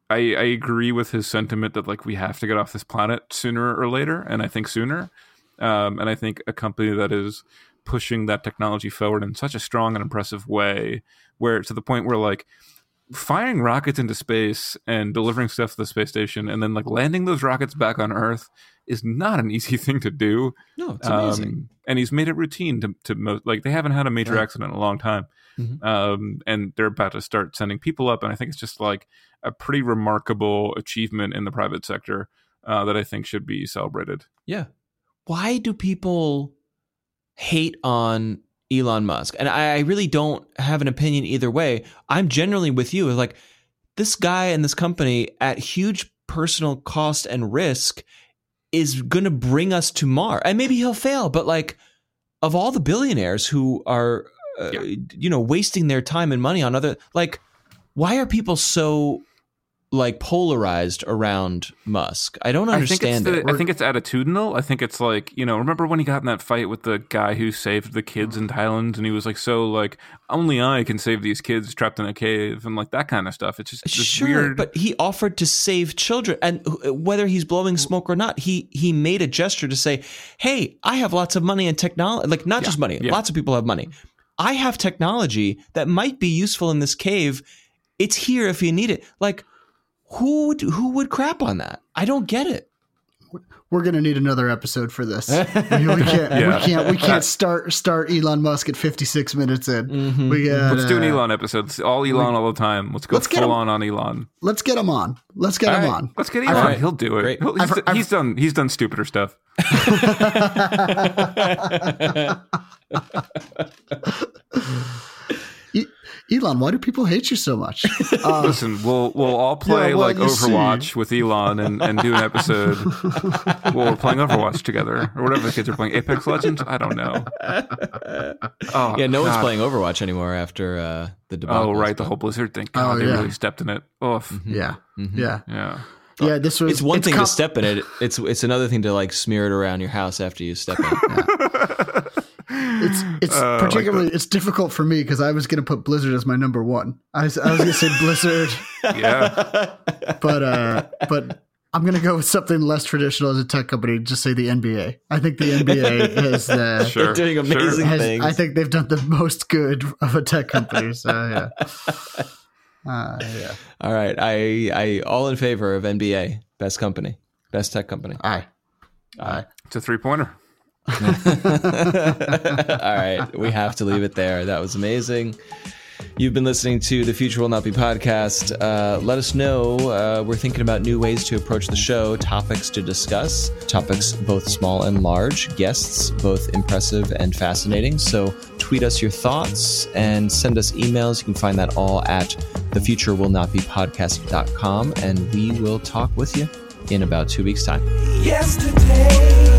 I, I agree with his sentiment that like we have to get off this planet sooner or later, and I think sooner. Um, and I think a company that is pushing that technology forward in such a strong and impressive way, where to the point where like firing rockets into space and delivering stuff to the space station, and then like landing those rockets back on Earth is not an easy thing to do. No, it's amazing. Um, and he's made it routine to to mo- like they haven't had a major accident in a long time, mm-hmm. um, and they're about to start sending people up, and I think it's just like a pretty remarkable achievement in the private sector uh, that I think should be celebrated. Yeah. Why do people hate on Elon Musk? And I, I really don't have an opinion either way. I'm generally with you. Like this guy and this company at huge personal cost and risk is going to bring us to Mars. And maybe he'll fail, but like of all the billionaires who are, uh, yeah. you know, wasting their time and money on other, like, why are people so like polarized around Musk. I don't understand I think, it. The, I think it's attitudinal. I think it's like, you know, remember when he got in that fight with the guy who saved the kids in Thailand and he was like so like only I can save these kids trapped in a cave and like that kind of stuff. It's just sure, weird but he offered to save children and uh, whether he's blowing smoke or not, he he made a gesture to say, "Hey, I have lots of money and technology, like not yeah, just money. Yeah. Lots of people have money. I have technology that might be useful in this cave. It's here if you need it." Like who would who would crap on that? I don't get it. We're gonna need another episode for this. we, can't. Yeah. We can't. We can't start start Elon Musk at fifty six minutes in. Mm-hmm. We got, let's do an Elon episode. All Elon all the time. Let's go let's full on on Elon. Let's get him on. Let's get all him right. on. Let's get Elon. Right. He'll do it. He'll, he's, I've, I've, he's done. He's done stupider stuff. Elon, why do people hate you so much? Uh, Listen, we'll we'll all play yeah, well, like Overwatch see. with Elon and, and do an episode. well, we're playing Overwatch together, or whatever the kids are playing. Apex Legends? I don't know. Oh, yeah, no God. one's playing Overwatch anymore after uh, the debacle. Oh, right, the whole Blizzard thing. God, oh, they yeah. really stepped in it. Oh, mm-hmm. yeah, mm-hmm. yeah, yeah. Yeah, this was. It's one it's thing com- to step in it. It's it's another thing to like smear it around your house after you step in. Yeah it's it's uh, particularly like it's difficult for me because I was going to put Blizzard as my number one. I was, I was going to say Blizzard, yeah, but uh, but I'm going to go with something less traditional as a tech company. Just say the NBA. I think the NBA is uh, sure, doing amazing has, things. I think they've done the most good of a tech company. So yeah. Uh, yeah. All right. I I all in favor of NBA best company, best tech company. Aye. Aye. It's a three pointer. All right, we have to leave it there. That was amazing. You've been listening to the Future Will Not Be podcast. Uh, let us know. Uh, we're thinking about new ways to approach the show, topics to discuss, topics both small and large, guests both impressive and fascinating. So tweet us your thoughts and send us emails. You can find that all at thefuturewillnotbepodcast.com, and we will talk with you in about two weeks' time. Yesterday.